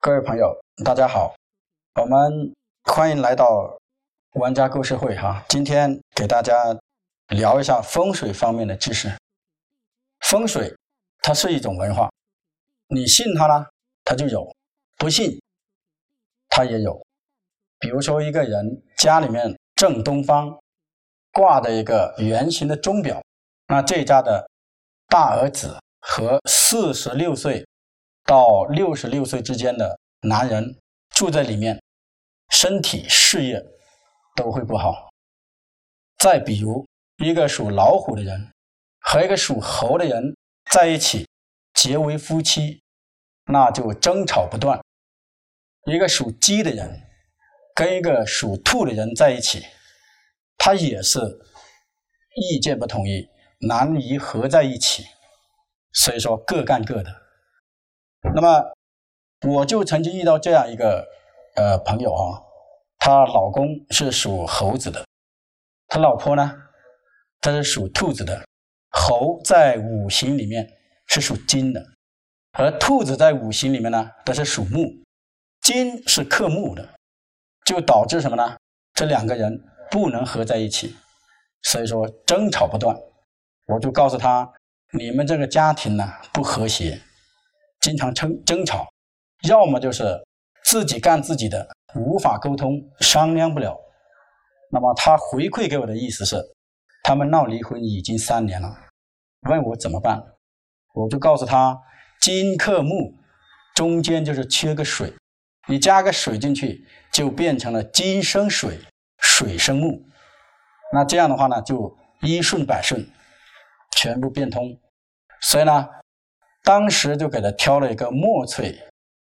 各位朋友，大家好，我们欢迎来到玩家故事会哈。今天给大家聊一下风水方面的知识。风水它是一种文化，你信它呢，它就有；不信，它也有。比如说，一个人家里面正东方挂的一个圆形的钟表，那这家的大儿子和四十六岁。到六十六岁之间的男人住在里面，身体事业都会不好。再比如，一个属老虎的人和一个属猴的人在一起结为夫妻，那就争吵不断；一个属鸡的人跟一个属兔的人在一起，他也是意见不统一，难以合在一起。所以说，各干各的。那么，我就曾经遇到这样一个呃朋友啊，她老公是属猴子的，她老婆呢，她是属兔子的。猴在五行里面是属金的，而兔子在五行里面呢，它是属木，金是克木的，就导致什么呢？这两个人不能合在一起，所以说争吵不断。我就告诉他，你们这个家庭呢不和谐。经常争争吵，要么就是自己干自己的，无法沟通，商量不了。那么他回馈给我的意思是，他们闹离婚已经三年了，问我怎么办，我就告诉他，金克木，中间就是缺个水，你加个水进去，就变成了金生水，水生木，那这样的话呢，就一顺百顺，全部变通。所以呢。当时就给他挑了一个墨翠，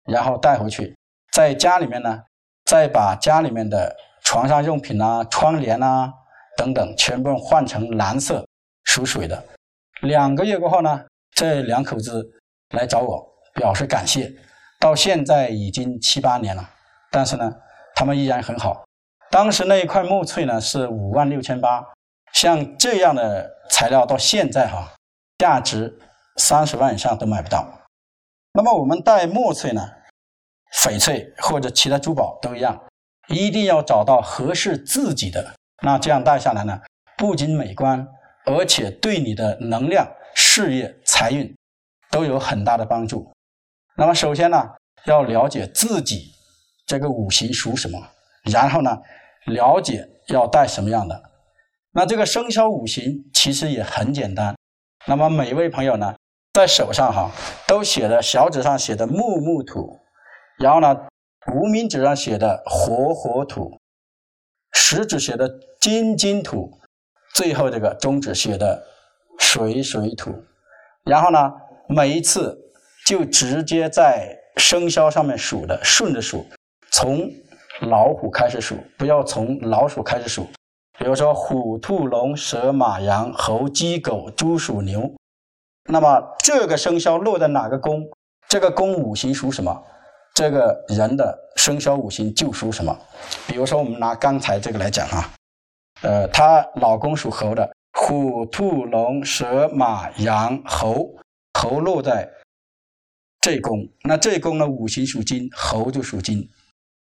然后带回去，在家里面呢，再把家里面的床上用品啊、窗帘啊等等全部换成蓝色属水的。两个月过后呢，这两口子来找我表示感谢。到现在已经七八年了，但是呢，他们依然很好。当时那一块墨翠呢是五万六千八，像这样的材料到现在哈，价值。三十万以上都买不到。那么我们戴墨翠呢？翡翠或者其他珠宝都一样，一定要找到合适自己的。那这样戴下来呢，不仅美观，而且对你的能量、事业、财运都有很大的帮助。那么首先呢，要了解自己这个五行属什么，然后呢，了解要戴什么样的。那这个生肖五行其实也很简单。那么每一位朋友呢？在手上哈，都写的小纸上写的木木土，然后呢，无名指上写的火火土，食指写的金金土，最后这个中指写的水水土，然后呢，每一次就直接在生肖上面数的，顺着数，从老虎开始数，不要从老鼠开始数。比如说虎、兔、龙、蛇、马、羊、猴、鸡、狗、猪、鼠、牛。那么这个生肖落在哪个宫？这个宫五行属什么？这个人的生肖五行就属什么？比如说，我们拿刚才这个来讲啊，呃，她老公属猴的，虎、兔、龙、蛇、马、羊、猴，猴落在这宫，那这宫呢五行属金，猴就属金。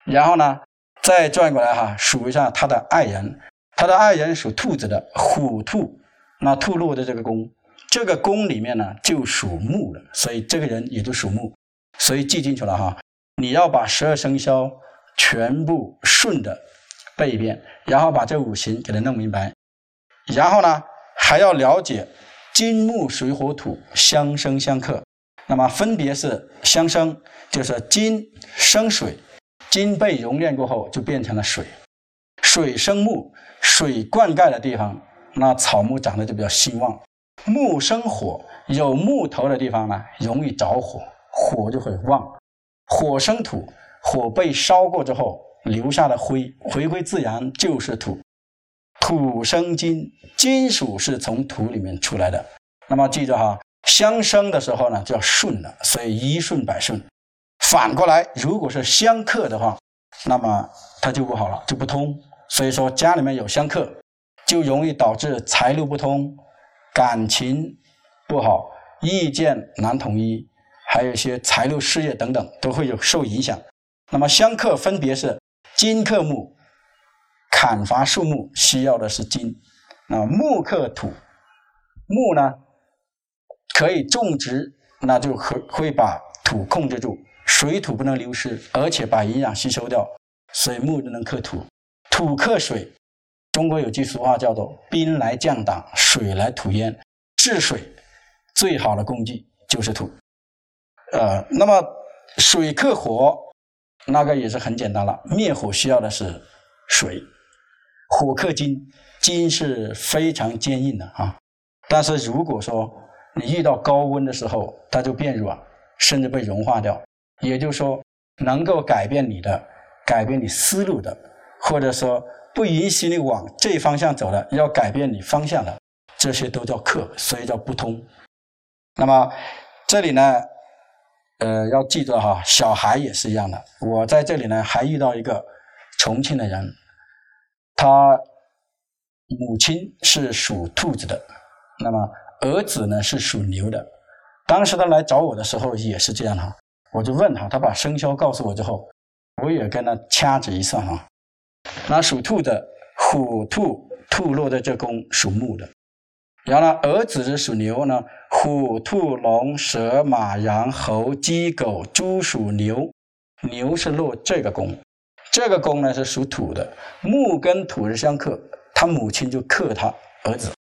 然后呢，再转过来哈，数一下他的爱人，他的爱人属兔子的，虎、兔，那兔落的这个宫。这个宫里面呢就属木的，所以这个人也就属木，所以记进去了哈。你要把十二生肖全部顺着背一遍，然后把这五行给它弄明白，然后呢还要了解金木水火土相生相克，那么分别是相生，就是金生水，金被熔炼过后就变成了水，水生木，水灌溉的地方，那草木长得就比较兴旺。木生火，有木头的地方呢，容易着火，火就会旺。火生土，火被烧过之后留下的灰，回归自然就是土。土生金，金属是从土里面出来的。那么记住哈，相生的时候呢，就要顺了，所以一顺百顺。反过来，如果是相克的话，那么它就不好了，就不通。所以说家里面有相克，就容易导致财路不通。感情不好，意见难统一，还有一些财路事业等等都会有受影响。那么相克分别是金克木，砍伐树木需要的是金，那木克土，木呢可以种植，那就会会把土控制住，水土不能流失，而且把营养吸收掉，所以木就能克土。土克水，中国有句俗话叫做“兵来将挡，水来土掩”，治水最好的工具就是土。呃，那么水克火。那个也是很简单了，灭火需要的是水，火克金，金是非常坚硬的啊。但是如果说你遇到高温的时候，它就变软，甚至被融化掉。也就是说，能够改变你的、改变你思路的，或者说不允许你往这方向走的，要改变你方向的，这些都叫克，所以叫不通。那么这里呢？呃，要记住哈，小孩也是一样的。我在这里呢，还遇到一个重庆的人，他母亲是属兔子的，那么儿子呢是属牛的。当时他来找我的时候也是这样哈，我就问他，他把生肖告诉我之后，我也跟他掐指一算哈，那属兔的虎兔兔落在这宫属木的。然后呢，儿子是属牛呢，虎、兔、龙、蛇、马、羊、猴、鸡、狗、猪属牛，牛是落这个宫，这个宫呢是属土的，木跟土是相克，他母亲就克他儿子，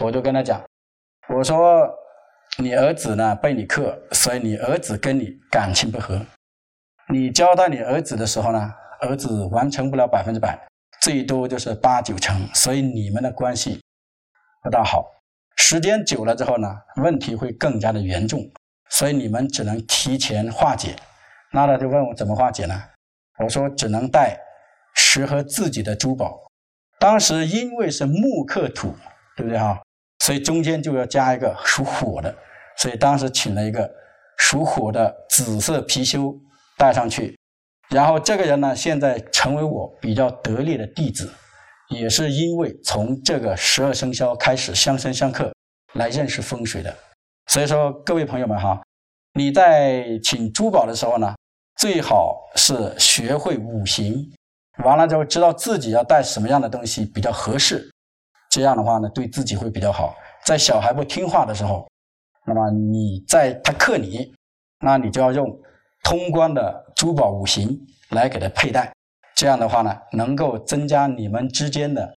我就跟他讲，我说你儿子呢被你克，所以你儿子跟你感情不和，你交代你儿子的时候呢，儿子完成不了百分之百，最多就是八九成，所以你们的关系不大好。时间久了之后呢，问题会更加的严重，所以你们只能提前化解。那他就问我怎么化解呢？我说只能带适合自己的珠宝。当时因为是木克土，对不对哈？所以中间就要加一个属火的，所以当时请了一个属火的紫色貔貅带上去。然后这个人呢，现在成为我比较得力的弟子。也是因为从这个十二生肖开始相生相克来认识风水的，所以说各位朋友们哈，你在请珠宝的时候呢，最好是学会五行，完了之后知道自己要带什么样的东西比较合适，这样的话呢，对自己会比较好。在小孩不听话的时候，那么你在他克你，那你就要用通关的珠宝五行来给它佩戴。这样的话呢，能够增加你们之间的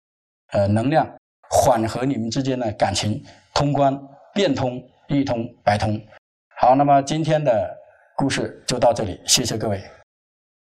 呃能量，缓和你们之间的感情，通关变通一通百通。好，那么今天的故事就到这里，谢谢各位。